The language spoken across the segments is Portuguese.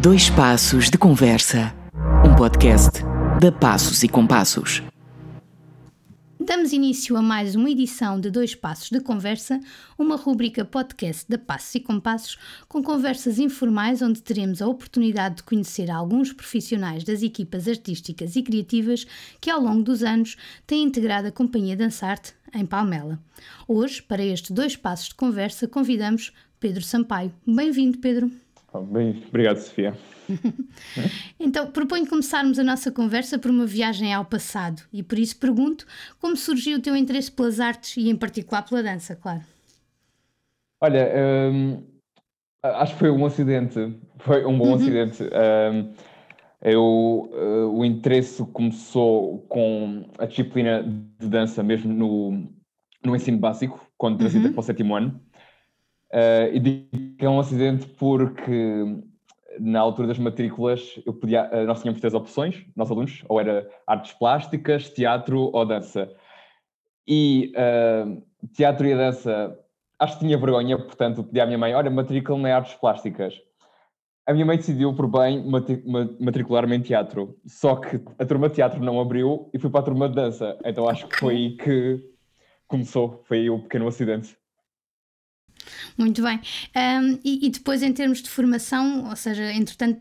Dois Passos de Conversa, um podcast da Passos e Compassos. Damos início a mais uma edição de Dois Passos de Conversa, uma rúbrica podcast da Passos e Compassos, com conversas informais onde teremos a oportunidade de conhecer alguns profissionais das equipas artísticas e criativas que ao longo dos anos têm integrado a Companhia Dançarte em Palmela. Hoje, para estes Dois Passos de Conversa, convidamos Pedro Sampaio. Bem-vindo, Pedro. Bem, obrigado, Sofia. então, proponho começarmos a nossa conversa por uma viagem ao passado e por isso pergunto como surgiu o teu interesse pelas artes e, em particular, pela dança, claro. Olha, hum, acho que foi um acidente, foi um bom uhum. acidente. Hum, eu, uh, o interesse começou com a disciplina de dança mesmo no, no ensino básico, quando transitei uhum. para o sétimo ano. Uh, e digo que é um acidente porque na altura das matrículas eu podia, uh, nós tínhamos três opções, nós alunos, ou era artes plásticas, teatro ou dança. E uh, teatro e dança, acho que tinha vergonha, portanto pedi à minha mãe, olha, matricula em artes plásticas. A minha mãe decidiu por bem matricular-me em teatro, só que a turma de teatro não abriu e fui para a turma de dança, então acho que foi aí que começou, foi aí o pequeno acidente. Muito bem. Um, e, e, depois, em termos de formação, ou seja, entretanto,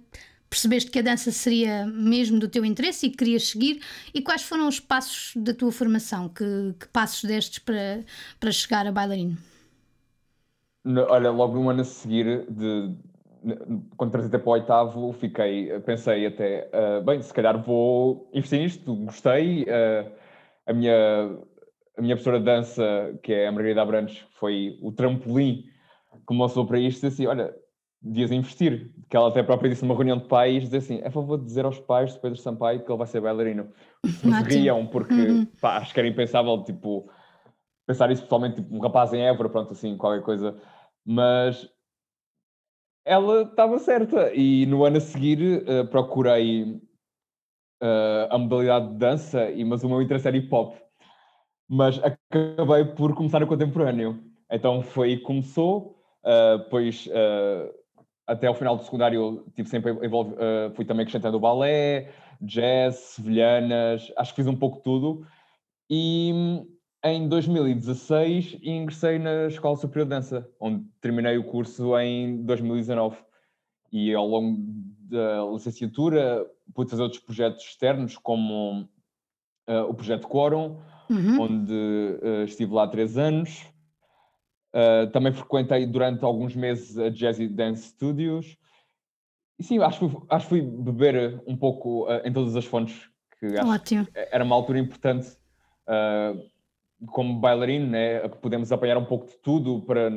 percebeste que a dança seria mesmo do teu interesse e que querias seguir, e quais foram os passos da tua formação? Que, que passos destes para, para chegar a bailarino? Olha, logo no ano a seguir, de, quando transitei para o oitavo, fiquei, pensei até, uh, bem, se calhar vou investir nisto, gostei. Uh, a minha a minha professora de dança, que é a Margarida Abrantes, foi o trampolim que começou para isto, disse assim, olha, devias investir. Que ela até própria disse numa reunião de pais, dizer assim, é favor de dizer aos pais de Pedro Sampaio que ele vai ser bailarino. Se riam, porque uhum. pá, acho que era impensável, tipo, pensar isso pessoalmente, tipo, um rapaz em Évora, pronto, assim, qualquer coisa. Mas ela estava certa. E no ano a seguir uh, procurei uh, a modalidade de dança, e, mas o meu interesse era hip hop mas acabei por começar no contemporâneo. Então foi aí que começou, uh, depois uh, até ao final do secundário tive sempre envolv... uh, fui também acrescentando balé, jazz, sevilhanas, acho que fiz um pouco tudo. E em 2016 ingressei na Escola Superior de Dança, onde terminei o curso em 2019. E ao longo da licenciatura pude fazer outros projetos externos, como o projeto Quorum, uhum. onde uh, estive lá três anos. Uh, também frequentei durante alguns meses a Jazzy Dance Studios. E sim, acho que fui, acho que fui beber um pouco uh, em todas as fontes, que acho Ótimo. que era uma altura importante como bailarino, né? podemos apanhar um pouco de tudo para.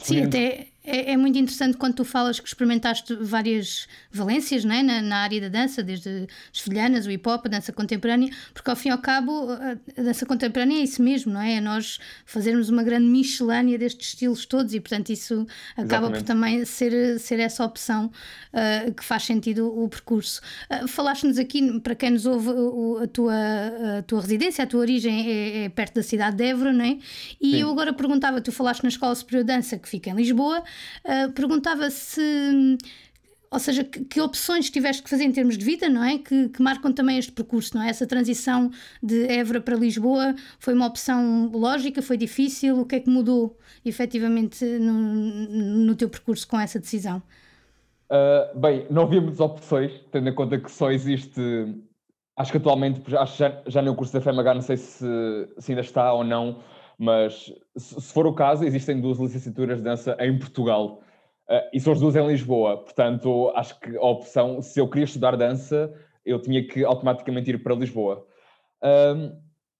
Sim, até é, é, muito interessante quando tu falas que experimentaste várias valências né, na, na área da dança, desde as filhanas, o hip hop, a dança contemporânea, porque ao fim e ao cabo a, dança contemporânea é isso mesmo, não é? É nós fazermos uma grande miscelânea destes estilos todos e, portanto, isso acaba Exatamente. por também ser, ser essa opção uh, que faz sentido o, o percurso. Uh, Falaste-nos aqui, para quem nos ouve, o, a, tua, a tua residência, a tua origem é, é perto da cidade de Évora, não é? E Sim. eu agora perguntava, tu falaste na Escola Superior de Dança que fica em Lisboa. Uh, perguntava se ou seja, que, que, opções tiveste que fazer em termos de vida, não é? Que, que, marcam também este percurso, não é? Essa transição de Évora para Lisboa foi uma opção lógica, foi difícil? O que é que mudou efetivamente no, no teu percurso com essa decisão? Uh, bem, não havia muitas opções, tendo em conta que só existe. Acho que atualmente, acho já, já no curso da FMH, não sei se, se ainda está ou não, mas se for o caso, existem duas licenciaturas de dança em Portugal uh, e são as duas em Lisboa. Portanto, acho que a opção, se eu queria estudar dança, eu tinha que automaticamente ir para Lisboa.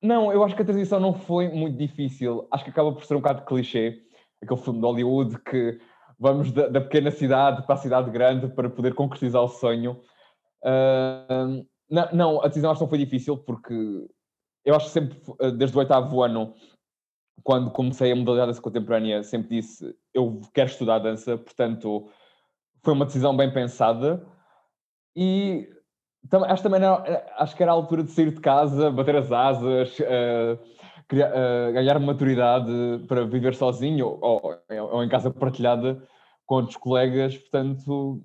não, eu acho que a transição não foi muito difícil. Acho que acaba por ser um bocado clichê, aquele filme de Hollywood que vamos da, da pequena cidade para a cidade grande para poder concretizar o sonho. Uh, não, não, a decisão acho que não foi difícil porque eu acho que sempre, desde o oitavo ano, quando comecei a modalidade dança contemporânea, sempre disse eu quero estudar dança, portanto foi uma decisão bem pensada e acho também não, acho que era a altura de sair de casa, bater as asas, uh, criar, uh, ganhar maturidade para viver sozinho ou, ou, em casa partilhada com outros colegas, portanto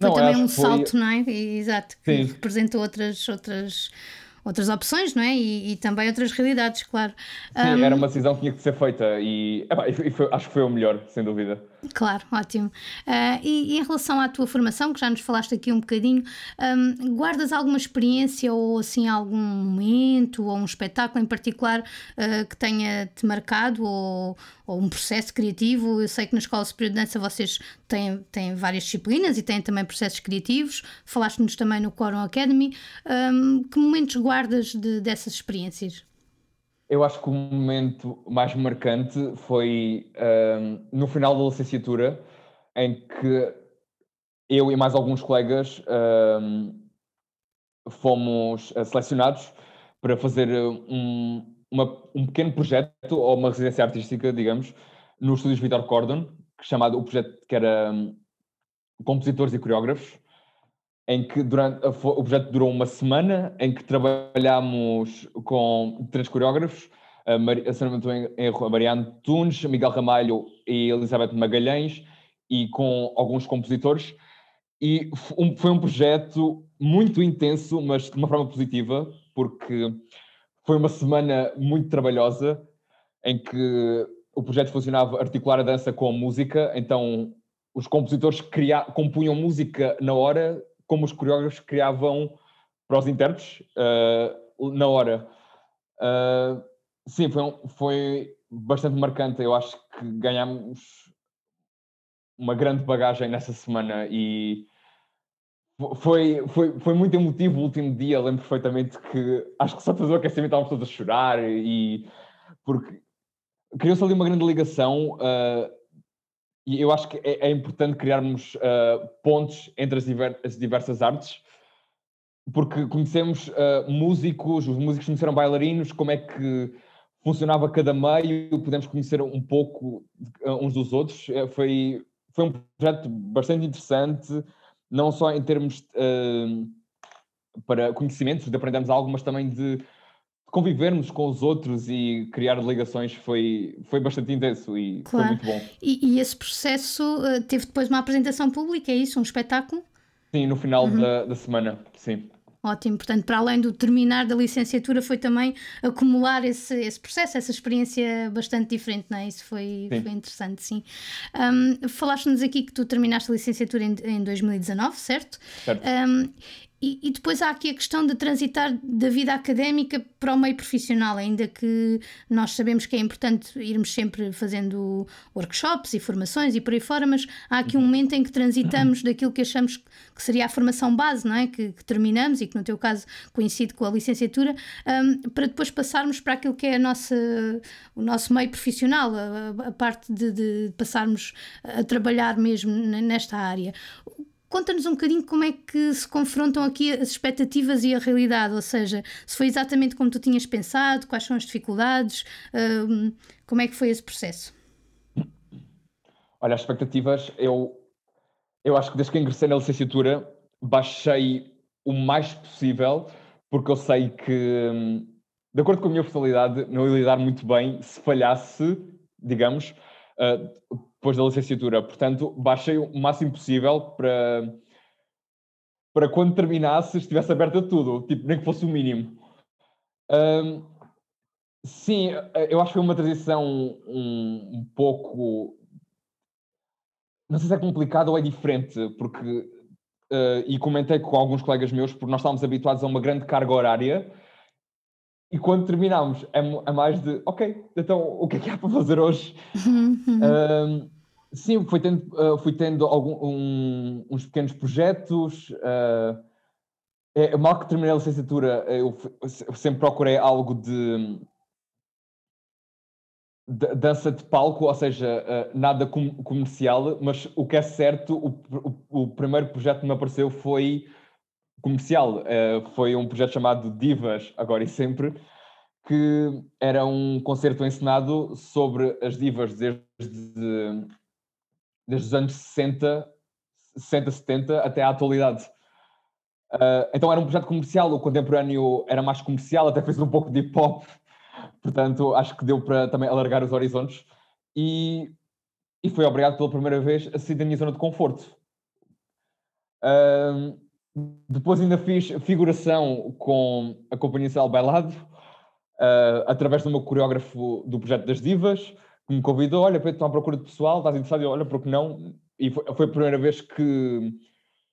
Foi não, também um salto, foi... não é? Exato, que Sim. representa outras, outras outras opções, não é? E, e também outras realidades, claro. Sim, um, era uma decisão que tinha que ser feita e, e foi, acho que foi o melhor, sem dúvida. Claro, ótimo. Uh, e, e, em relação à tua formação, que já nos falaste aqui um bocadinho, um, guardas alguma experiência ou assim algum momento ou um espetáculo em particular uh, que tenha-te marcado ou, ou, um processo criativo? Eu sei que na Escola Superior de Dança vocês têm, têm várias disciplinas e têm também processos criativos. Falaste-nos também no Quorum Academy. Um, que momentos guardas de, dessas experiências? Eu acho que o momento mais marcante foi um, no final da licenciatura, em que eu e mais alguns colegas um, fomos eh, selecionados para fazer um, uma, um pequeno projeto, ou uma residência artística, digamos, nos estúdios Vitor Cordon, chamado o projeto que era um, Compositores e Coreógrafos, em que durante, o projeto durou uma semana, em que trabalhámos com três coreógrafos, a, Mar, a, Tunes, Miguel Ramalho e Elizabeth Magalhães, e com alguns compositores. E foi um projeto muito intenso, mas de uma forma positiva, porque foi uma semana muito trabalhosa, em que o projeto funcionava articular a dança com a música, então os compositores cria, compunham música na hora como os coreógrafos criavam para os intérpretes uh, na hora. Uh, sim, foi, foi bastante marcante. Eu acho que ganhámos uma grande bagagem nessa semana e foi, foi, foi muito emotivo o último dia. Lembro perfeitamente que acho que só depois do aquecimento estávamos todos a chorar e porque criou-se ali uma grande ligação. Uh, e eu acho que é, é importante criarmos uh, pontes entre as, diver as, diversas artes, porque conhecemos uh, músicos, os músicos conheceram bailarinos, como é que funcionava cada meio, podemos conhecer um pouco uh, uns dos outros. foi, foi um projeto bastante interessante, não só em termos para conhecimentos, de aprendermos algo, mas também de convivermos com os outros e criar ligações foi, foi bastante intenso e claro. foi muito bom. E, e esse processo uh, teve depois uma apresentação pública, é isso? Um espetáculo? Sim, no final uhum. da, da semana, sim. Ótimo, portanto, para além do terminar da licenciatura, foi também acumular esse, esse processo, essa experiência bastante diferente, não é? Isso foi, foi interessante, sim. Um, Falaste-nos aqui que tu terminaste a licenciatura em, em 2019, certo? Certo. Um, e, e, depois há aqui a questão de transitar da vida académica para o meio profissional, ainda que nós sabemos que é importante irmos sempre fazendo workshops e formações e por aí fora, mas há aqui um momento em que transitamos daquilo que achamos que seria a formação base, não é? Que, que terminamos e que no teu caso coincide com a licenciatura, um, para depois passarmos para aquilo que é a nossa, o nosso meio profissional, a, a parte de, de passarmos a trabalhar mesmo nesta área. Conta-nos um bocadinho como é que se confrontam aqui as expectativas e a realidade, ou seja, se foi exatamente como tu tinhas pensado, quais são as dificuldades, um, como é que foi esse processo? Olha, as expectativas, eu, eu acho que desde que ingressei na licenciatura baixei o mais possível, porque eu sei que, hum, de acordo com a minha personalidade, não ia lidar muito bem se falhasse, digamos, uh, depois da licenciatura. Portanto, baixei o máximo possível para, para quando terminasse estivesse aberto a tudo, tipo, nem que fosse o mínimo. Um, sim, eu acho que foi uma transição um, um pouco. Não sei se é complicado ou é diferente, porque. Uh, e comentei com alguns colegas meus, porque nós estávamos habituados a uma grande carga horária. E quando terminámos, é, é mais de, ok, então o que é que há para fazer hoje? um, Sim, fui tendo, uh, fui tendo algum, um, uns pequenos projetos. Uh, é, mal que terminei a licenciatura, eu, eu sempre procurei algo de, de, dança de palco, ou seja, uh, nada com, comercial, mas o que é certo, o, o, o, primeiro projeto que me apareceu foi comercial. foi um projeto chamado Divas, agora e sempre, que era um concerto encenado sobre as divas desde desde os anos 60, 60 70 até à atualidade. Uh, então era um projeto comercial, o contemporâneo era mais comercial, até fez um pouco de hip hop, portanto acho que deu para também alargar os horizontes e, e foi obrigado pela primeira vez a sair da minha zona de conforto. Uh, depois ainda fiz figuração com a Companhia Nacional Bailado, uh, através do meu coreógrafo do Projeto das Divas, que me convidou, olha, Pedro, estou à procura de pessoal, estás interessado? E olha, por que não? E foi, foi, a primeira vez que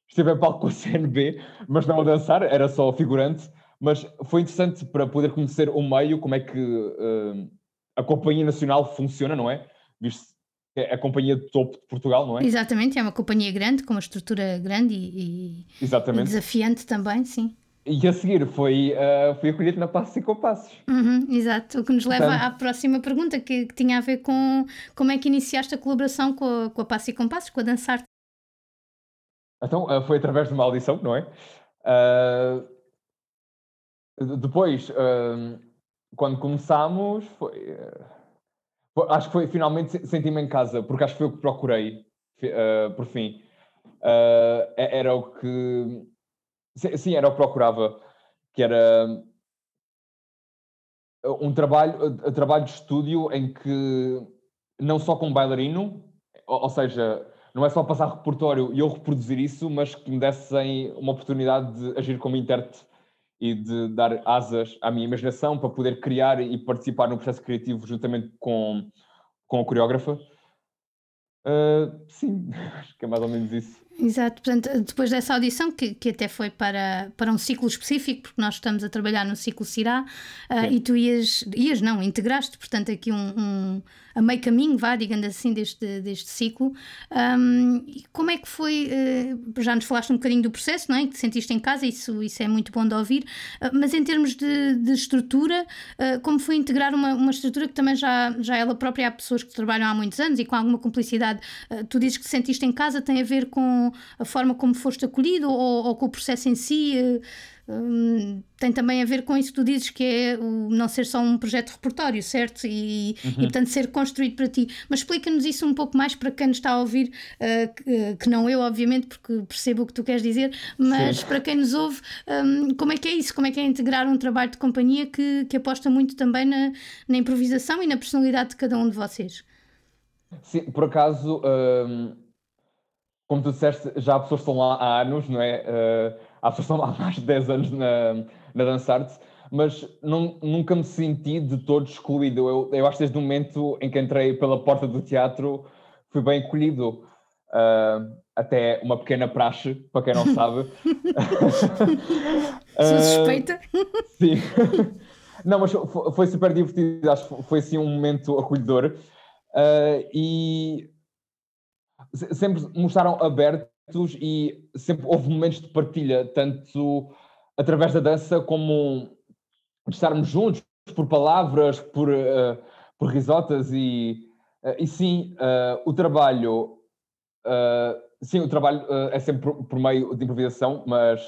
estive em palco com a CNB, mas não a dançar, era só figurante, mas foi interessante para poder conhecer o meio, como é que uh, a Companhia Nacional funciona, não é? Visto é a companhia de topo de Portugal, não é? Exatamente, é uma companhia grande, com uma estrutura grande e, e, e desafiante também, sim. E a seguir foi, uh, fui acolhido na Passos e Compassos. Uhum, exato, o que nos leva à próxima pergunta, que, que, tinha a ver com como é que iniciaste a colaboração com a, com a Passos e Compassos, com a Dançar. Então, uh, foi através de uma audição, não é? Uh, depois, quando começámos, foi Acho que foi finalmente senti-me em casa, porque acho que foi o que procurei, uh, por fim. Uh, era o que. Sim, era o que procurava, que era um trabalho, um trabalho de estúdio em que não só com bailarino, ou, ou seja, não é só passar repertório e eu reproduzir isso, mas que me dessem uma oportunidade de agir como intérprete e de dar asas à minha imaginação para poder criar e participar no processo criativo juntamente com, com a coreógrafa. Uh, sim, acho que é mais ou menos isso. Exato, portanto, depois dessa audição, que, que até foi para, para um ciclo específico, porque nós estamos a trabalhar no ciclo Cirá, uh, e tu ias, ias, não, integraste, portanto, aqui um, um a meio caminho, vá, digamos assim, deste, deste ciclo. Um, como é que foi? Uh, já nos falaste um bocadinho do processo, não é? Que te sentiste em casa, isso, isso é muito bom de ouvir, uh, mas em termos de, de estrutura, uh, como foi integrar uma, uma estrutura que também já, já ela própria há pessoas que trabalham há muitos anos e com alguma cumplicidade? tu dizes que te sentiste em casa, tem a ver com a forma como foste acolhido ou, ou com o processo em si? Hum, tem também a ver com isso que tu dizes, que é o não ser só um projeto de repertório, certo? E, uhum. e portanto ser construído para ti. Mas explica-nos isso um pouco mais para quem nos está a ouvir, uh, que, que, não eu, obviamente, porque percebo o que tu queres dizer, mas Sim. para quem nos ouve, um, como é que é isso? Como é que é integrar um trabalho de companhia que, que aposta muito também na, na improvisação e na personalidade de cada um de vocês? Sim, por acaso, um, como tu disseste, já há pessoas que estão lá há anos, não é? Uh, há pessoas que estão há mais de 10 anos na, na Dançarte, mas não, nunca me senti de todo excluído. Eu, eu acho que desde o momento em que entrei pela porta do teatro fui bem acolhido. Uh, até uma pequena praxe, para quem não sabe. Sou suspeita. Uh, sim. Não, mas foi, foi, super divertido, acho que foi assim um momento acolhedor. Uh, e sempre mostraram aberto e sempre houve momentos de partilha, tanto através da dança como de estarmos juntos por palavras, por, uh, por risotas e, uh, e sim, uh, o trabalho sim, o trabalho é sempre por, por, meio de improvisação, mas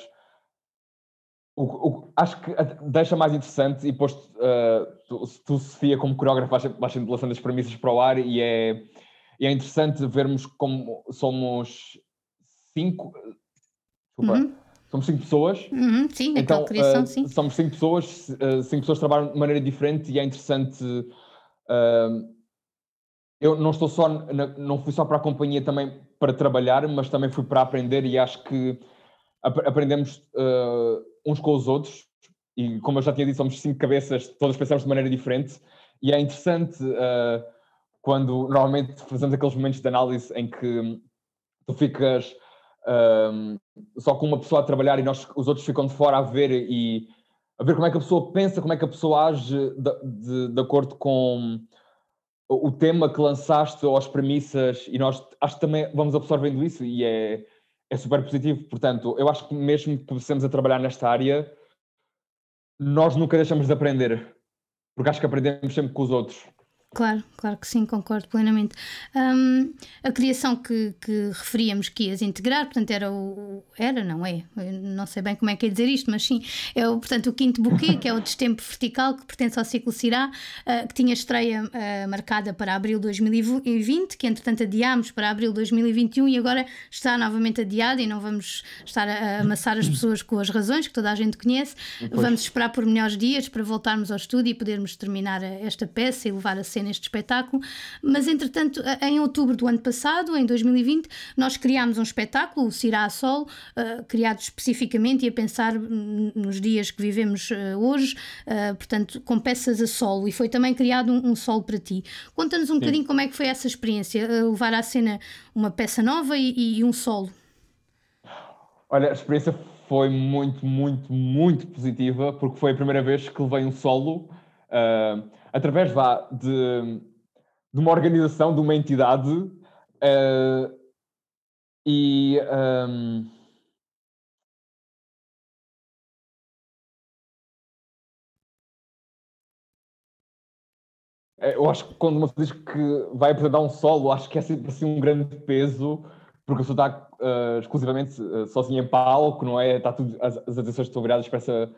o, o, acho que deixa mais interessante e depois tu, tu, Sofia, como coreógrafa, vais sempre lançando as premissas para o ar e é, e é interessante vermos como somos cinco. Desculpa. Uhum. Somos cinco pessoas. Uhum, sim, então, criação, uh, sim. Somos cinco pessoas, uh, cinco pessoas trabalham de maneira diferente e é interessante. Uh, eu não estou só, na, não fui só para a companhia também para trabalhar, mas também fui para aprender e acho que ap aprendemos uns com os outros. E como eu já tinha dito, somos cinco cabeças, todas pensamos de maneira diferente. E é interessante quando normalmente fazemos aqueles momentos de análise em que tu ficas um, só com uma pessoa a trabalhar e nós, os outros ficam de fora a ver e a ver como é que a pessoa pensa, como é que a pessoa age de, de, de acordo com o tema que lançaste ou as premissas e nós acho que também vamos absorvendo isso e é, é super positivo. Portanto, eu acho que mesmo que comecemos a trabalhar nesta área, nós nunca deixamos de aprender, porque acho que aprendemos sempre com os outros. Claro, claro que sim, concordo plenamente. Um, a criação que, que, referíamos que ias integrar, portanto, era o. Era, não é? não sei bem como é que é dizer isto, mas sim, é o, portanto, o quinto buquê, que é o Destempo Vertical, que pertence ao ciclo Cirá, uh, que tinha estreia uh, marcada para abril de 2020, que entretanto adiámos para abril de 2021 e agora está novamente adiada e não vamos estar a amassar as pessoas com as razões que toda a gente conhece. Pois. Vamos esperar por melhores dias para voltarmos ao estúdio e podermos terminar esta peça e levar a cena este espetáculo, mas entretanto, em outubro do ano passado, em 2020, nós criámos um espetáculo, o Cirá a Sol, uh, criado especificamente e a pensar nos dias que vivemos uh, hoje, uh, portanto, com peças a solo, e foi também criado um, um solo para ti. Conta-nos um Sim. bocadinho como é que foi essa experiência, levar à cena uma peça nova e, e um solo. Olha, a experiência foi muito, muito, muito positiva, porque foi a primeira vez que levei um solo uh, através vá, de, de, uma organização, de uma entidade. Uh, e. Um, eu acho que quando uma pessoa diz que vai apresentar um solo, acho que é sempre assim um grande peso porque a pessoa está uh, exclusivamente uh, sozinha em palco, não é? Está tudo, as, as atenções estão viradas para essa,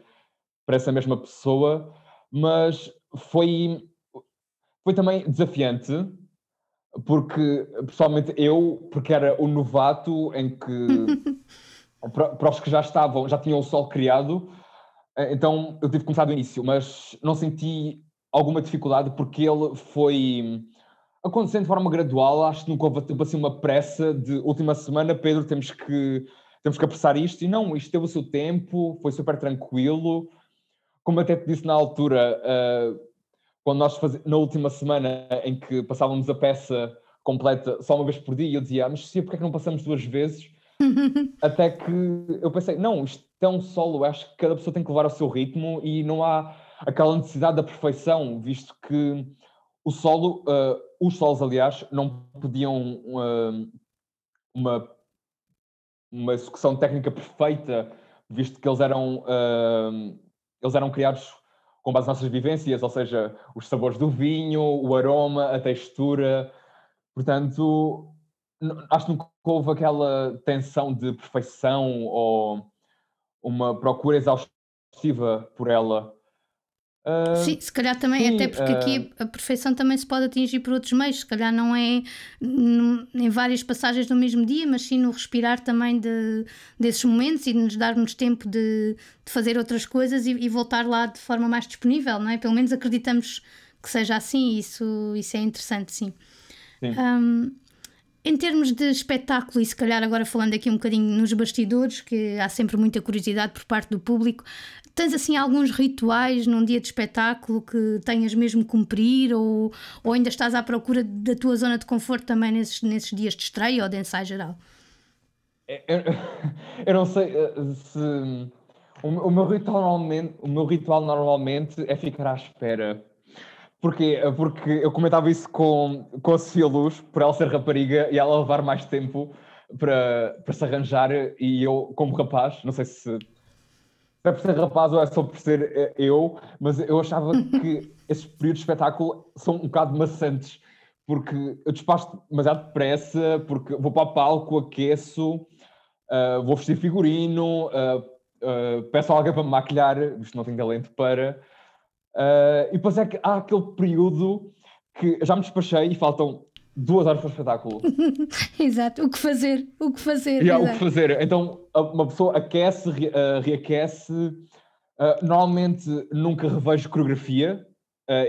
para essa mesma pessoa, mas foi, foi também desafiante, porque pessoalmente eu, porque era o novato em que para, para os que já estavam, já tinham o sol criado, eh, então eu tive que começar do início, mas não senti alguma dificuldade porque ele foi acontecendo de forma gradual, acho que nunca houve tipo, assim, uma pressa de última semana, Pedro, temos que, temos que apressar isto. E não, isto teve o seu tempo, foi super tranquilo. Como até te disse na altura, uh, quando nós faz... na última semana em que passávamos a peça completa só uma vez por dia, eu dizia, ah, mas sim, porque é que não passamos duas vezes? até que eu pensei, não, isto é um solo, acho que cada pessoa tem que levar o seu ritmo e não há aquela necessidade da perfeição, visto que o solo, uh, os solos, aliás, não pediam uh, uma, uma execução técnica perfeita, visto que eles eram, uh, eles eram criados com base nas nossas vivências, ou seja, os sabores do vinho, o aroma, a textura. Portanto, acho que nunca houve aquela tensão de perfeição ou uma procura exaustiva por ela. Uh, sim, se calhar também, até porque uh, aqui a perfeição também se pode atingir por outros meios, se calhar não é em várias passagens do mesmo dia, mas sim no respirar também de, desses momentos e de nos darmos tempo de, de fazer outras coisas e, e, voltar lá de forma mais disponível, não é? Pelo menos acreditamos que seja assim e isso, isso é interessante, sim. sim. Um, em termos de espetáculo, e se calhar agora falando aqui um bocadinho nos bastidores, que há sempre muita curiosidade por parte do público, tens assim alguns rituais num dia de espetáculo que tenhas mesmo cumprir ou, ou ainda estás à procura da tua zona de conforto também nesses, nesses dias de estreia ou de ensaio geral? É, eu, eu não sei eh, se. O, o, meu ritual normalmente, o meu ritual normalmente é ficar à espera Porquê? Porque eu comentava isso com, com a Sofia Luz, por ela ser rapariga e ela levar mais tempo para, para se arranjar, e eu, como rapaz, não sei se é por ser rapaz ou é só por ser eh, eu, mas eu achava que esses períodos de espetáculo são um bocado maçantes, porque eu despacho demasiado depressa, porque vou para o palco, aqueço, uh, vou vestir figurino, uh, uh, peço a alguém para me maquilhar, visto não tenho talento para. E depois é que há aquele período que já me despachei e faltam duas horas para o espetáculo. Exato, o que fazer, o que fazer. Yeah, o que fazer. Então uma pessoa aquece, re, uh, reaquece. Uh, normalmente nunca revejo coreografia.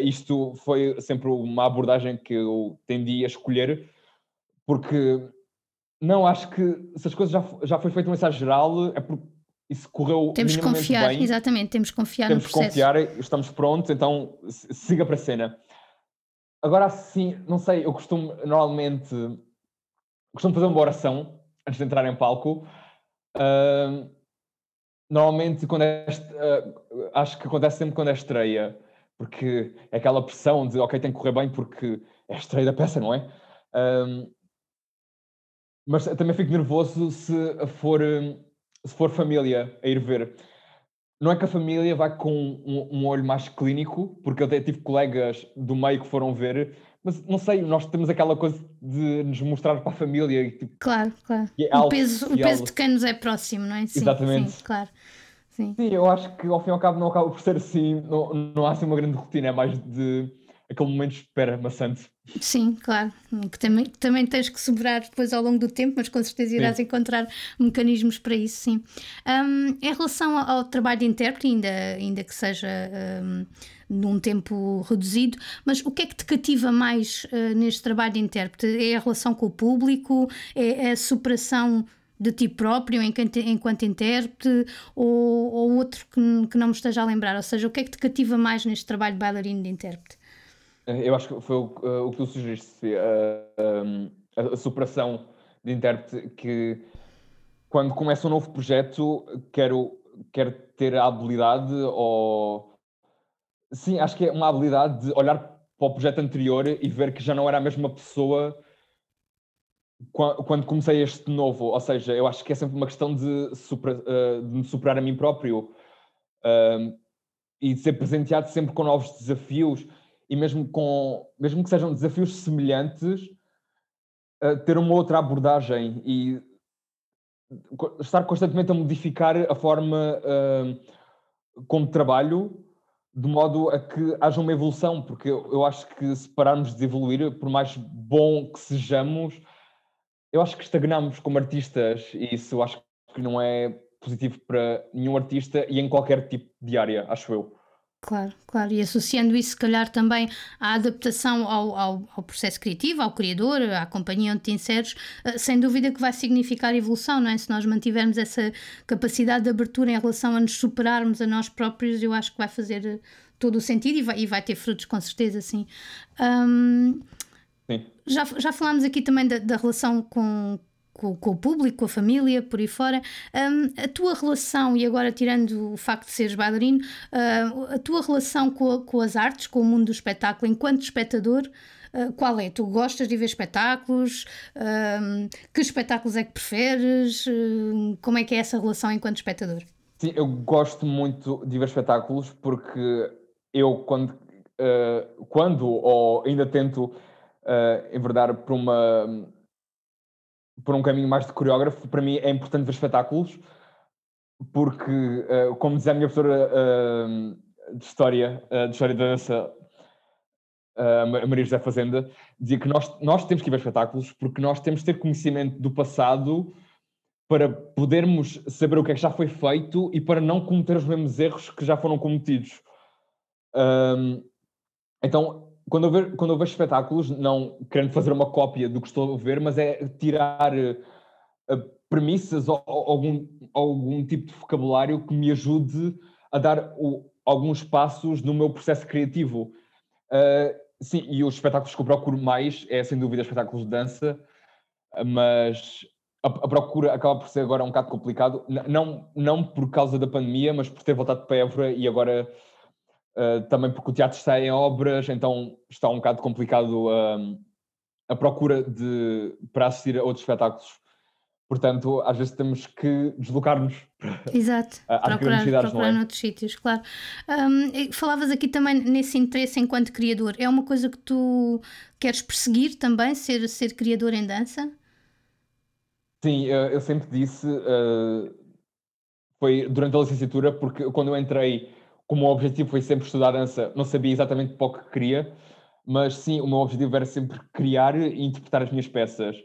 isto foi sempre uma abordagem que eu tendi a escolher, porque não acho que se as coisas já, já foi feito um ensaio geral, é porque isso correu Temos que confiar, bem. exatamente, temos que confiar temos no processo. Temos que confiar, estamos prontos, então siga para a cena. Agora assim, não sei, eu costumo normalmente costumo fazer uma oração antes de entrar em palco. Uh, normalmente quando é, uh, acho que acontece sempre quando é estreia, porque é aquela pressão de ok, tem que correr bem porque é a estreia da peça, não é? Uh, mas também fico nervoso se for se for família a ir ver, não é que a família vai com um, um, olho mais clínico, porque eu até tive colegas do meio que foram ver, mas não sei, nós temos aquela coisa de nos mostrar para a família. E, tipo, claro, claro. É o, peso, o peso de quem nos é próximo, não é? Sim, Exatamente. Sim, claro. Sim. sim, eu acho que ao fim e ao cabo não acaba por ser assim, não, não há assim uma grande rotina, é mais de aquele momento de espera maçante. Sim, claro, que também, também tens que sobrar depois ao longo do tempo, mas com certeza irás sim. encontrar mecanismos para isso, sim. Um, em relação ao trabalho de intérprete, ainda, ainda que seja um, num tempo reduzido, mas o que é que te cativa mais uh, neste trabalho de intérprete? É a relação com o público? É a superação de ti próprio enquanto, enquanto intérprete ou, ou outro que, que não me esteja a lembrar? Ou seja, o que é que te cativa mais neste trabalho de bailarino de intérprete? Eh, eu acho que foi o, uh, o que tu sugeriste, uh, a, a superação de intérprete, que quando começa um novo projeto, quero, quero ter a habilidade ou. Sim, acho que é uma habilidade de olhar para o projeto anterior e ver que já não era a mesma pessoa quando comecei este novo. Ou seja, eu acho que é sempre uma questão de, super, uh, de me superar a mim próprio e de ser presenteado sempre com novos desafios e mesmo com mesmo que sejam desafios semelhantes uh, ter uma outra abordagem e estar constantemente a modificar a forma uh, como trabalho de modo a que haja uma evolução, porque eu, acho que se pararmos de evoluir, por mais bom que sejamos, eu acho que estagnamos como artistas e isso eu acho que não é positivo para nenhum artista e em qualquer tipo de área, acho eu. Claro, claro, e associando isso, se calhar, também à adaptação ao, ao, ao, processo criativo, ao criador, à companhia onde te inseres, eh, sem dúvida que vai significar evolução, não é? Se nós mantivermos essa capacidade de abertura em relação a nos superarmos a nós próprios, eu acho que vai fazer eh, todo o sentido e vai, e vai ter frutos, com certeza, sim. Um, sim. Já, já falámos aqui também da, da relação com, com, com, o público, com a família, por aí fora. Um, a tua relação, e agora tirando o facto de seres bailarino, uh, a tua relação com, com, as artes, com o mundo do espetáculo, enquanto espectador, uh, qual é? Tu gostas de ver espetáculos? Um, que espetáculos é que preferes? Uh, como é que é essa relação enquanto espectador? Sim, eu gosto muito de ver espetáculos porque eu, quando, quando ou ainda tento enverdar por uma por um caminho mais de coreógrafo, para mim é importante ver espetáculos, porque, uh, como dizia a minha professora uh, de História, uh, de História da Dança, Maria José Fazenda, dizia que nós, nós temos que ver espetáculos porque nós temos que ter conhecimento do passado para podermos saber o que é que já foi feito e para não cometer os mesmos erros que já foram cometidos. Então, quando eu, vejo, quando eu vejo espetáculos, não querendo fazer uma cópia do que estou a ver, mas é tirar uh, premissas ou, ou, algum, algum tipo de vocabulário que me ajude a dar o, alguns passos no meu processo criativo. Uh, sim, e os espetáculos que eu procuro mais é sem dúvida espetáculos de dança, mas a, a, procura acaba por ser agora um bocado complicado, não, não por causa da pandemia, mas por ter voltado para Évora e agora uh, também porque o teatro está em obras, então está um bocado complicado uh, a procura de, para assistir a outros espetáculos. Portanto, às vezes temos que deslocar-nos Exato, procurar, procurar é? noutros sítios, claro. Um, falavas aqui também nesse interesse enquanto criador. É uma coisa que tu queres perseguir também, ser, ser criador em dança? Sim, eu sempre disse, uh, foi durante a licenciatura, porque quando eu entrei como o objetivo foi sempre estudar dança, não sabia exatamente para o que queria, mas sim, o meu objetivo era sempre criar e interpretar as minhas peças,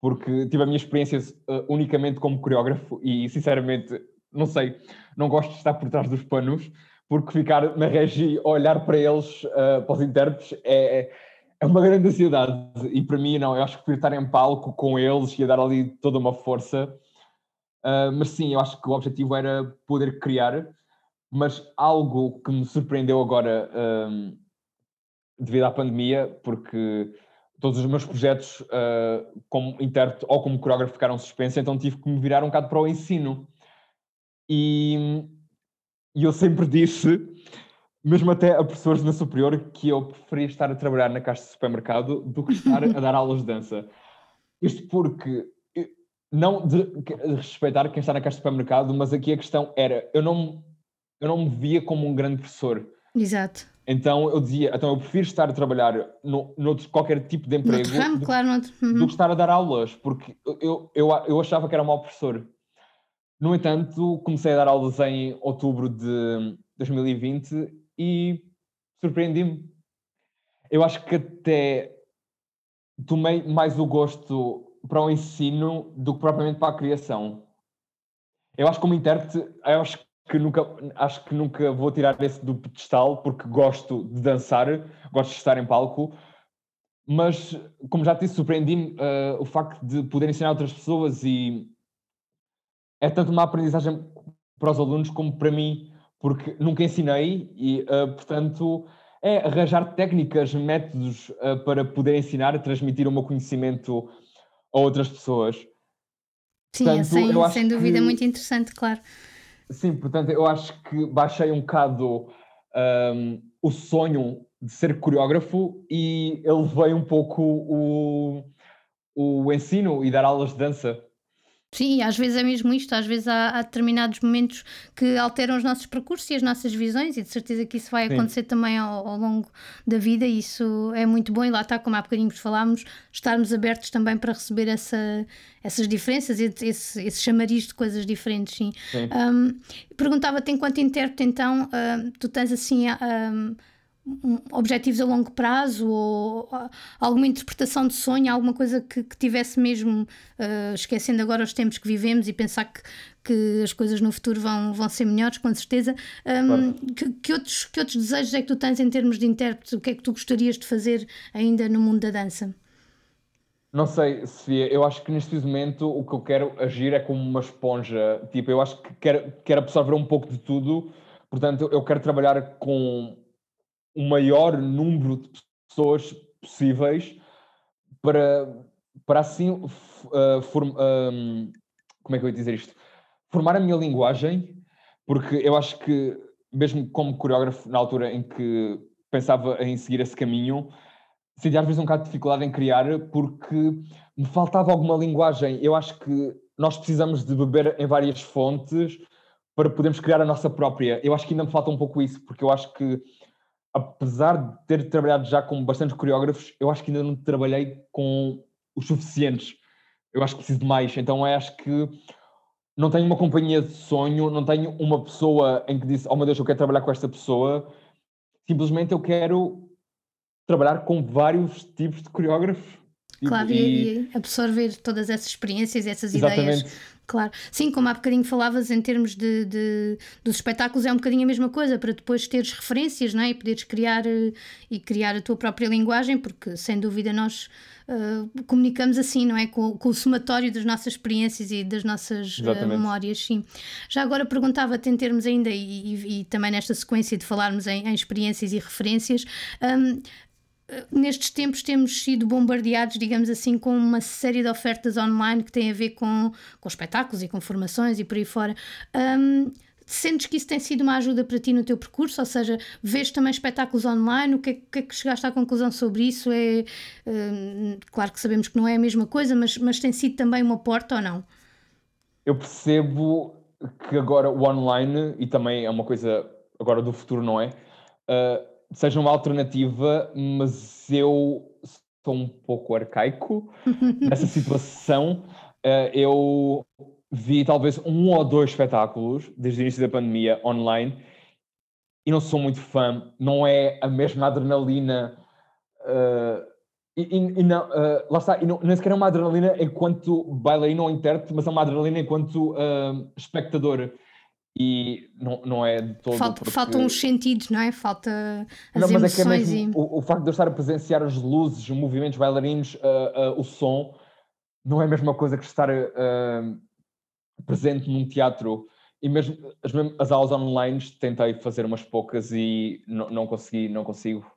porque tive a minha experiência uh, unicamente como coreógrafo e, sinceramente, não sei, não gosto de estar por trás dos panos, porque ficar na regi olhar para eles, uh, para os intérpretes, é, é uma grande ansiedade. E para mim, não, eu acho que prefiro estar em palco com eles e a dar ali toda uma força. Uh, mas sim, eu acho que o objetivo era poder criar mas algo que me surpreendeu agora um, devido à pandemia, porque todos os meus projetos uh, como intérprete ou como coreógrafo ficaram suspensos, então tive que me virar um bocado para o ensino. E, e eu sempre disse, mesmo até a professores na superior, que eu preferia estar a trabalhar na caixa de supermercado do que estar a dar aulas de dança. Isto porque não de, de respeitar quem está na caixa de supermercado, mas aqui a questão era, eu não eu não me via como um grande professor. Exato. Então eu dizia, então eu prefiro estar a trabalhar no, noutro, qualquer tipo de emprego ramo, do, claro, noutro. Uhum. do que estar a dar aulas, porque eu, eu, eu achava que era mau professor. No entanto, comecei a dar aulas em outubro de 2020 e surpreendi-me. eu acho que até tomei mais o gosto para o ensino do que propriamente para a criação. Eu acho que como intérprete, eu acho que nunca, acho que nunca vou tirar esse do pedestal porque gosto de dançar, gosto de estar em palco, mas como já te disse, surpreendi-me uh, o facto de poder ensinar outras pessoas e é tanto uma aprendizagem para os alunos como para mim, porque nunca ensinei e, uh, portanto, é arranjar técnicas, métodos uh, para poder ensinar, transmitir o meu conhecimento a outras pessoas. Sim, portanto, sem, sem dúvida, que... muito interessante, claro. Sim, portanto, eu acho que baixei um bocado um, o sonho de ser coreógrafo e ele veio um pouco o, o ensino e dar aulas de dança. Sim, às vezes é mesmo isto, às vezes há, há, determinados momentos que alteram os nossos percursos e as nossas visões, e de certeza que isso vai Sim. acontecer também ao, ao, longo da vida, e isso é muito bom, e lá está, como há bocadinho falámos, estarmos abertos também para receber essa, essas diferenças, esse, esse chamariz de coisas diferentes, sim. sim. Um, Perguntava-te, enquanto intérprete, então, uh, tu tens assim. Um, objetivos a longo prazo ou alguma interpretação de sonho, alguma coisa que, que tivesse mesmo uh, esquecendo agora os tempos que vivemos e pensar que, que as coisas no futuro vão, vão ser melhores, com certeza. Um, claro. que, que, outros, que outros desejos é que tu tens em termos de intérprete? O que é que tu gostarias de fazer ainda no mundo da dança? Não sei, Sofia, eu acho que neste momento o que eu quero agir é como uma esponja. Tipo, eu acho que quero, quero absorver um pouco de tudo, portanto, eu quero trabalhar com o maior número de pessoas possíveis para, para assim uh, form, um, como é que eu ia dizer isto? Formar a minha linguagem, porque eu acho que, mesmo como coreógrafo, na altura em que pensava em seguir esse caminho, sentia às vezes um bocado de dificuldade em criar, porque me faltava alguma linguagem. Eu acho que nós precisamos de beber em várias fontes para podermos criar a nossa própria. Eu acho que ainda me falta um pouco isso, porque eu acho que apesar de ter trabalhado já com bastantes coreógrafos, eu acho que ainda não trabalhei com os suficientes. Eu acho que preciso de mais. Então acho que não tenho uma companhia de sonho, não tenho uma pessoa em que disse, oh meu Deus, eu quero trabalhar com esta pessoa. Simplesmente eu quero trabalhar com vários tipos de coreógrafos. Claro, e, e absorver todas essas experiências, essas Exatamente. ideias Claro, sim, como há bocadinho falavas em termos de, de, dos espetáculos, é um bocadinho a mesma coisa, para depois teres referências não é? e poderes criar eh, e criar a tua própria linguagem, porque sem dúvida nós uh, comunicamos assim, não é? Com, com, o somatório das nossas experiências e das nossas uh, memórias, sim. Já agora perguntava-te em termos ainda, e, e, e, também nesta sequência de falarmos em, em experiências e referências, um, nestes tempos temos sido bombardeados, digamos assim, com uma série de ofertas online que têm a ver com, com espetáculos e com formações e por aí fora. Um, sentes que isso tem sido uma ajuda para ti no teu percurso? Ou seja, vês também espetáculos online? O que é, que, é que chegaste à conclusão sobre isso? É, um, claro que sabemos que não é a mesma coisa, mas, mas tem sido também uma porta ou não? Eu percebo que agora o online, e também é uma coisa agora do futuro, não é? Uh, seja uma alternativa, mas eu sou um pouco arcaico nessa situação. Uh, eu vi talvez um ou dois espetáculos desde o início da pandemia online e não sou muito fã. Não é a mesma adrenalina. Uh, e, e, não, uh, lá está, e não, nem sequer é uma adrenalina enquanto bailarino ou intérprete, mas é uma adrenalina enquanto espectador e não, não é de todo. Falta, porque... Faltam os sentidos, não é? Falta as não, mas emoções. É que é mesmo, e... o, o, facto de eu estar a presenciar as luzes, os movimentos bailarinos, uh, uh, o som, não é a mesma coisa que estar uh, presente num teatro. E mesmo as, as aulas online tentei fazer umas poucas e não, não consegui, não consigo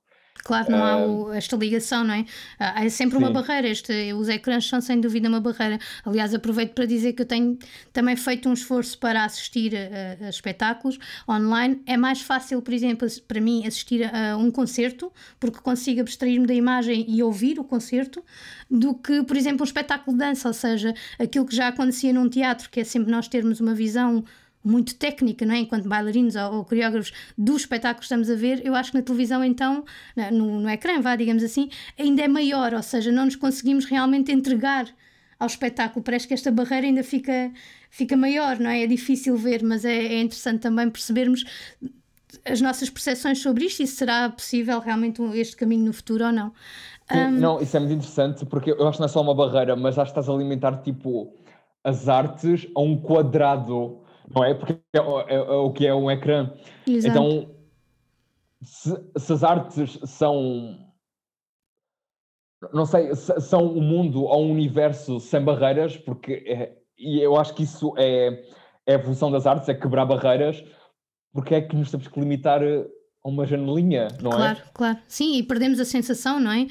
Claro, não há o, esta ligação, não é? Há sempre uma barreira. Este, os ecrãs são sem dúvida uma barreira. Aliás, aproveito para dizer que eu tenho também feito um esforço para assistir a, a espetáculos online. É mais fácil, por exemplo, para mim, assistir a um concerto, porque consigo abstrair-me da imagem e ouvir o concerto, do que, por exemplo, um espetáculo de dança. Ou seja, aquilo que já acontecia num teatro, que é sempre nós termos uma visão muito técnica, não é? enquanto bailarinos ou, ou, coreógrafos do espetáculo que estamos a ver, eu acho que na televisão, então, no, no ecrã, vá, digamos assim, ainda é maior, ou seja, não nos conseguimos realmente entregar ao espetáculo. Parece que esta barreira ainda fica, fica maior, não é? É difícil ver, mas é, é interessante também percebermos as nossas percepções sobre isto e se será possível realmente este caminho no futuro ou não. Sim, um... Não, isso é muito interessante porque eu acho que não é só uma barreira, mas acho que estás a alimentar tipo as artes a um quadrado, não é? Porque é, é, é o que é um ecrã. Exato. Então, se, se as artes são não sei, são o um mundo ou um universo sem barreiras, porque é, e eu acho que isso é, é a evolução das artes, é quebrar barreiras, porque é que nos temos que limitar a uma janelinha, não claro, é? Claro, claro. Sim, e perdemos a sensação, não é?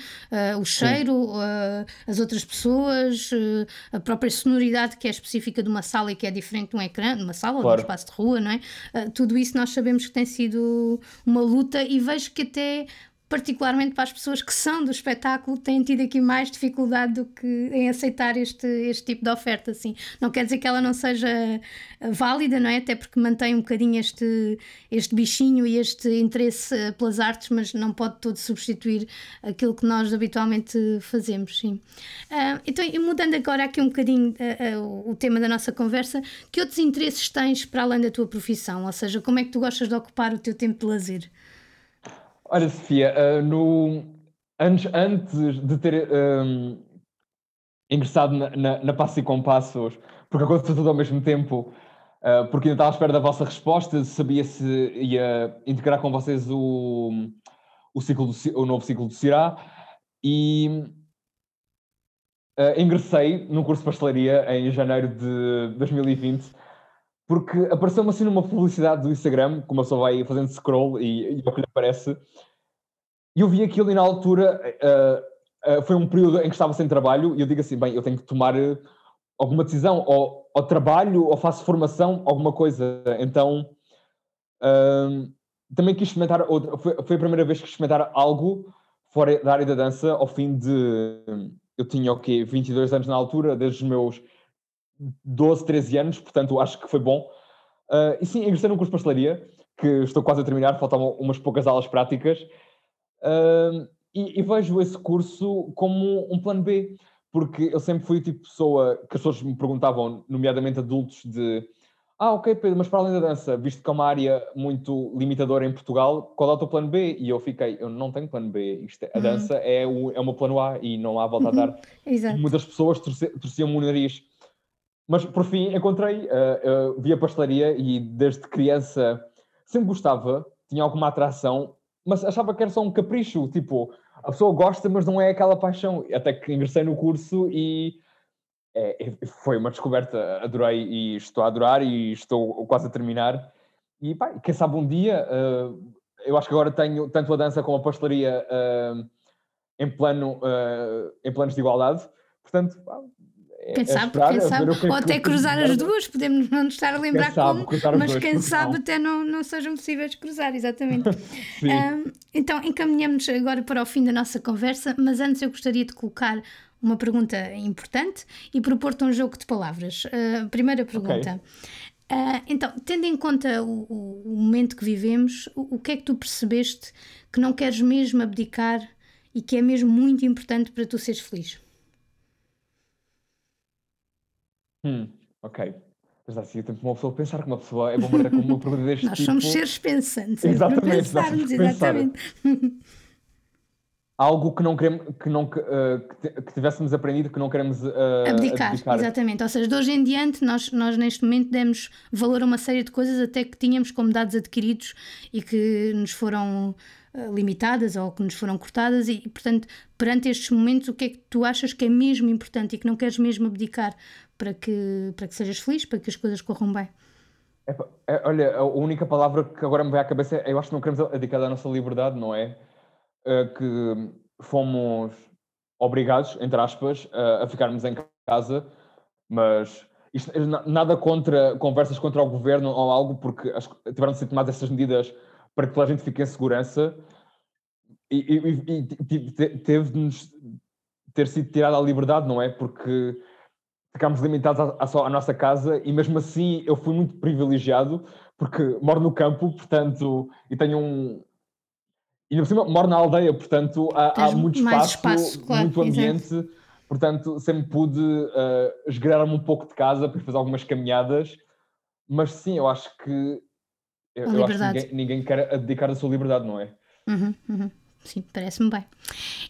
Uh, o cheiro, uh, as outras pessoas, uh, a própria sonoridade que é específica de uma sala e que é diferente de um ecrã, de uma sala claro. ou de um espaço de rua, não é? tudo isso nós sabemos que tem sido uma luta e vejo que até particularmente para as pessoas que são do espetáculo, têm tido aqui mais dificuldade do que em aceitar este, este tipo de oferta. Assim. Não quer dizer que ela não seja válida, não é? Até porque mantém um bocadinho este, este bichinho e este interesse eh, pelas artes, mas não pode todo substituir aquilo que nós habitualmente fazemos, sim. Uh, então, mudando agora aqui um bocadinho uh, uh, o tema da nossa conversa, que outros interesses tens para além da tua profissão? Ou seja, como é que tu gostas de ocupar o teu tempo de lazer? Olha, Sofia, uh, no, antes, antes de ter um, ingressado na, na, na Passo e Compassos, porque aconteceu tudo ao mesmo tempo, uh, porque ainda estava à espera da vossa resposta, sabia se ia integrar com vocês o, o, ciclo do, o novo ciclo do CIRA, e uh, ingressei no curso de pastelaria em janeiro de 2020 porque apareceu-me assim numa publicidade do Instagram, como a pessoa vai fazendo scroll e, e é o que lhe aparece, e eu vi aquilo e na altura uh, uh, foi um período em que estava sem trabalho e eu digo assim, bem, eu tenho que tomar eh, alguma decisão, ou, ou trabalho, ou faço formação, alguma coisa. Então, uh, também quis experimentar, outra, foi, foi a primeira vez que experimentar algo fora da área da dança, ao fim de, eu tinha o quê, 22 anos na altura, desde os meus 12, 13 anos, portanto acho que foi bom. Uh, e sim, ingressei num curso de pastelaria, que estou quase a terminar, faltam umas poucas aulas práticas, uh, e, e, vejo esse curso como um plano B, porque eu sempre fui o tipo de pessoa que as pessoas me perguntavam, nomeadamente adultos, de ah, ok, Pedro, mas para além da dança, visto que é uma área muito limitadora em Portugal, qual é o teu plano B? E eu fiquei, eu não tenho plano B, é, a uhum. dança é o, é o meu plano A e não há volta a dar. Exato. Muitas pessoas torciam-me o nariz mas por fim encontrei, uh, uh, vi a pastelaria e desde criança sempre gostava, tinha alguma atração, mas achava que era só um capricho, tipo, a pessoa gosta, mas não é aquela paixão. Até que ingressei no curso e é, foi uma descoberta, adorei e estou a adorar e estou quase a terminar. E pá, quem sabe um dia, uh, eu acho que agora tenho tanto a dança como a pastelaria em, plano, em planos de igualdade. Portanto, quem sabe, esperar, quem sabe, que é ou até cruzar as duas, podemos não nos estar a lembrar como, mas quem sabe até não, não sejam possíveis cruzar, exatamente. um, então encaminhamos agora para o fim da nossa conversa, mas antes eu gostaria de colocar uma pergunta importante e propor-te um jogo de palavras. Uh, primeira pergunta. Okay. Uh, então, tendo em conta o, o, momento que vivemos, o, o que é que tu percebeste que não queres mesmo abdicar e que é mesmo muito importante para tu seres feliz? Hum, ok. Mas assim, eu tempo uma pessoa pensar que uma pessoa é bombardeada com uma pergunta deste Nós tipo. somos seres pensantes. Exatamente, para pensarmos, exatamente. Algo que não queremos, que, não, uh, que, tivéssemos aprendido que não queremos uh, abdicar, abdicar, Exatamente. Ou seja, de hoje em diante, nós, nós neste momento demos valor a uma série de coisas até que tínhamos como dados adquiridos e que nos foram eh, limitadas ou que nos foram cortadas e, portanto, perante estes momentos, o que é que tu achas que é mesmo importante e que não queres mesmo abdicar para que, para que sejas feliz, para que as coisas corram bem? É, é, olha, a única palavra que agora me vem à cabeça é eu acho que não queremos abdicar da nossa liberdade, não é? é que fomos obrigados, entre aspas, a, ficarmos em casa, mas isto, nada contra conversas contra o governo ou algo, porque tiveram de ser tomadas essas medidas para que toda a gente fique em segurança e, e, e teve-nos ter sido tirada a liberdade, não é? Porque ficámos limitados à, à, à, nossa casa e mesmo assim eu fui muito privilegiado porque moro no campo, portanto, e tenho um. E por cima moro na aldeia, portanto há, há muito espaço, espaço claro, muito ambiente, exatamente. portanto sempre pude uh, esgueirar-me um pouco de casa para fazer algumas caminhadas, mas sim, eu acho que Eu, eu acho que ninguém, ninguém, quer abdicar da sua liberdade, não é? Uhum, uhum. Sim, parece-me bem.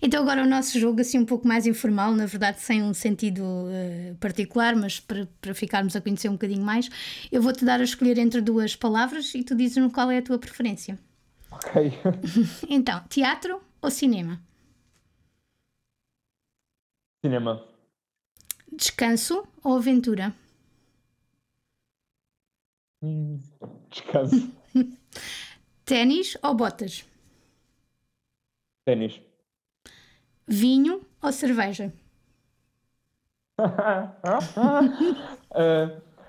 Então, agora o nosso jogo, assim, um pouco mais informal, na verdade, sem um sentido uh, particular, mas para, para ficarmos a conhecer um bocadinho mais, eu vou-te dar a escolher entre duas palavras e tu dizes-me qual é a tua preferência. Ok. então, teatro ou cinema? Cinema. Descanso ou aventura? Hum, descanso. Ténis ou botas? Ténis. Vinho ou cerveja? uh,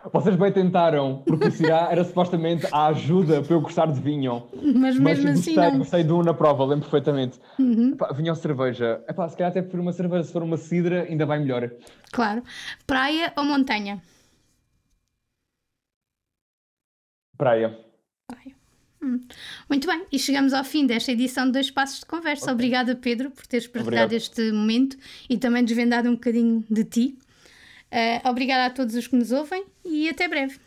vocês bem tentaram, porque será era supostamente a ajuda para eu gostar de vinho. Mas mesmo mas assim. Gostei, não. gostei de um na prova, lembro perfeitamente. Uhum. Epá, vinho ou cerveja? Epá, se calhar até prefiro uma cerveja, se for uma cidra, ainda vai melhor. Claro. Praia ou montanha? Praia. Praia. Hum. Muito bem, e chegamos ao fim desta edição de Dois Passos de Conversa. Okay. Obrigada, Pedro, por teres partilhado Obrigado. este momento e também desvendado um bocadinho de ti. Uh, obrigada a todos os que nos ouvem e até breve.